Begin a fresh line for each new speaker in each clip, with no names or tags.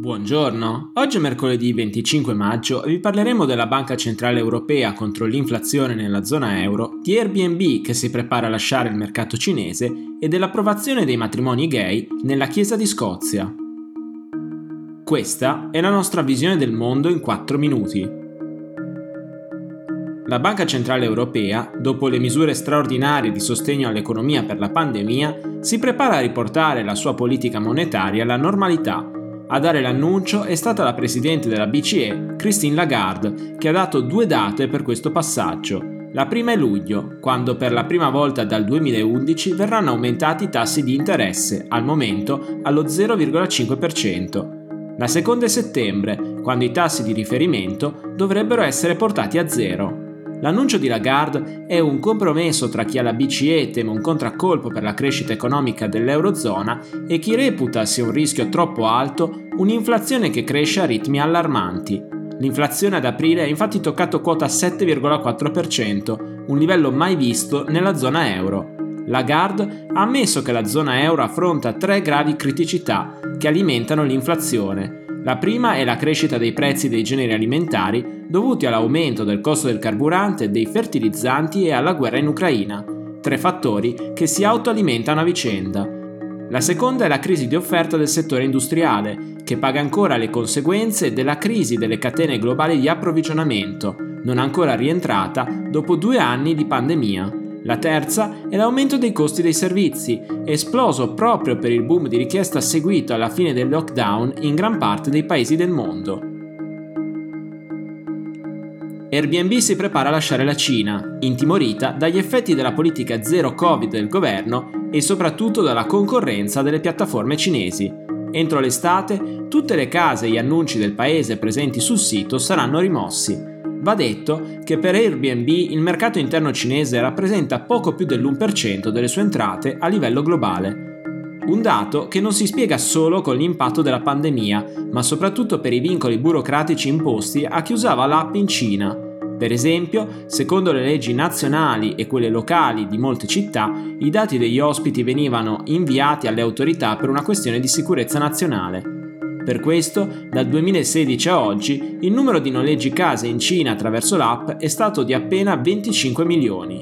Buongiorno, oggi è mercoledì 25 maggio e vi parleremo della Banca Centrale Europea contro l'inflazione nella zona euro, di Airbnb che si prepara a lasciare il mercato cinese e dell'approvazione dei matrimoni gay nella Chiesa di Scozia. Questa è la nostra visione del mondo in 4 minuti. La Banca Centrale Europea, dopo le misure straordinarie di sostegno all'economia per la pandemia, si prepara a riportare la sua politica monetaria alla normalità. A dare l'annuncio è stata la Presidente della BCE, Christine Lagarde, che ha dato due date per questo passaggio. La prima è luglio, quando per la prima volta dal 2011 verranno aumentati i tassi di interesse, al momento allo 0,5%. La seconda è settembre, quando i tassi di riferimento dovrebbero essere portati a zero. L'annuncio di Lagarde è un compromesso tra chi alla BCE teme un contraccolpo per la crescita economica dell'Eurozona e chi reputa sia un rischio troppo alto un'inflazione che cresce a ritmi allarmanti. L'inflazione ad aprile ha infatti toccato quota 7,4%, un livello mai visto nella zona euro. Lagarde ha ammesso che la zona euro affronta tre gravi criticità che alimentano l'inflazione la prima è la crescita dei prezzi dei generi alimentari dovuti all'aumento del costo del carburante, dei fertilizzanti e alla guerra in Ucraina, tre fattori che si autoalimentano a vicenda. La seconda è la crisi di offerta del settore industriale, che paga ancora le conseguenze della crisi delle catene globali di approvvigionamento, non ancora rientrata dopo due anni di pandemia. La terza è l'aumento dei costi dei servizi, esploso proprio per il boom di richiesta seguito alla fine del lockdown in gran parte dei paesi del mondo. Airbnb si prepara a lasciare la Cina, intimorita dagli effetti della politica zero Covid del governo e soprattutto dalla concorrenza delle piattaforme cinesi. Entro l'estate, tutte le case e gli annunci del paese presenti sul sito saranno rimossi Va detto che per Airbnb il mercato interno cinese rappresenta poco più dell'1% delle sue entrate a livello globale. Un dato che non si spiega solo con l'impatto della pandemia, ma soprattutto per i vincoli burocratici imposti a chi usava l'app in Cina. Per esempio, secondo le leggi nazionali e quelle locali di molte città, i dati degli ospiti venivano inviati alle autorità per una questione di sicurezza nazionale. Per questo, dal 2016 a oggi, il numero di noleggi case in Cina attraverso l'app è stato di appena 25 milioni.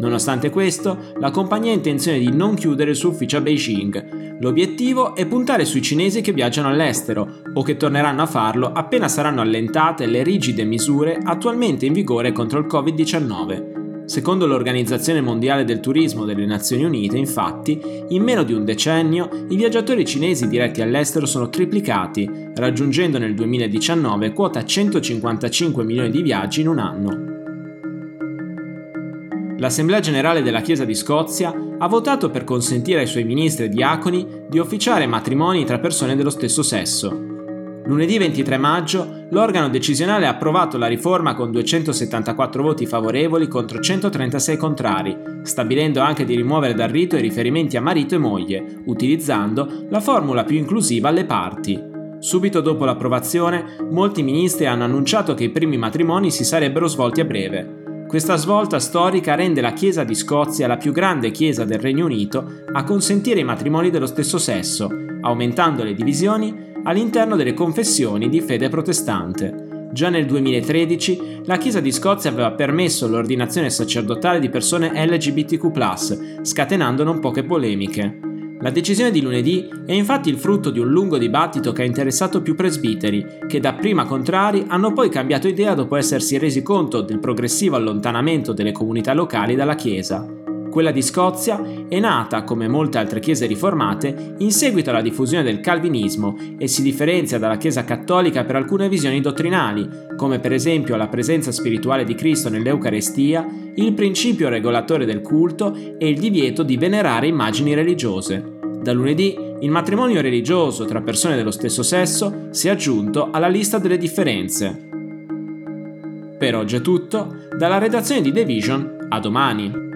Nonostante questo, la compagnia ha intenzione di non chiudere il suo ufficio a Beijing. L'obiettivo è puntare sui cinesi che viaggiano all'estero o che torneranno a farlo appena saranno allentate le rigide misure attualmente in vigore contro il Covid-19. Secondo l'Organizzazione Mondiale del Turismo delle Nazioni Unite, infatti, in meno di un decennio i viaggiatori cinesi diretti all'estero sono triplicati, raggiungendo nel 2019 quota 155 milioni di viaggi in un anno. L'Assemblea generale della Chiesa di Scozia ha votato per consentire ai suoi ministri e diaconi di officiare matrimoni tra persone dello stesso sesso. Lunedì 23 maggio l'organo decisionale ha approvato la riforma con 274 voti favorevoli contro 136 contrari, stabilendo anche di rimuovere dal rito i riferimenti a marito e moglie, utilizzando la formula più inclusiva alle parti. Subito dopo l'approvazione, molti ministri hanno annunciato che i primi matrimoni si sarebbero svolti a breve. Questa svolta storica rende la Chiesa di Scozia la più grande chiesa del Regno Unito a consentire i matrimoni dello stesso sesso, aumentando le divisioni all'interno delle confessioni di fede protestante. Già nel 2013 la Chiesa di Scozia aveva permesso l'ordinazione sacerdotale di persone LGBTQ, scatenando non poche polemiche. La decisione di lunedì è infatti il frutto di un lungo dibattito che ha interessato più presbiteri, che dapprima contrari hanno poi cambiato idea dopo essersi resi conto del progressivo allontanamento delle comunità locali dalla Chiesa. Quella di Scozia è nata, come molte altre chiese riformate, in seguito alla diffusione del calvinismo e si differenzia dalla Chiesa cattolica per alcune visioni dottrinali, come per esempio la presenza spirituale di Cristo nell'Eucarestia, il principio regolatore del culto e il divieto di venerare immagini religiose. Da lunedì il matrimonio religioso tra persone dello stesso sesso si è aggiunto alla lista delle differenze. Per oggi è tutto, dalla redazione di The Vision a domani.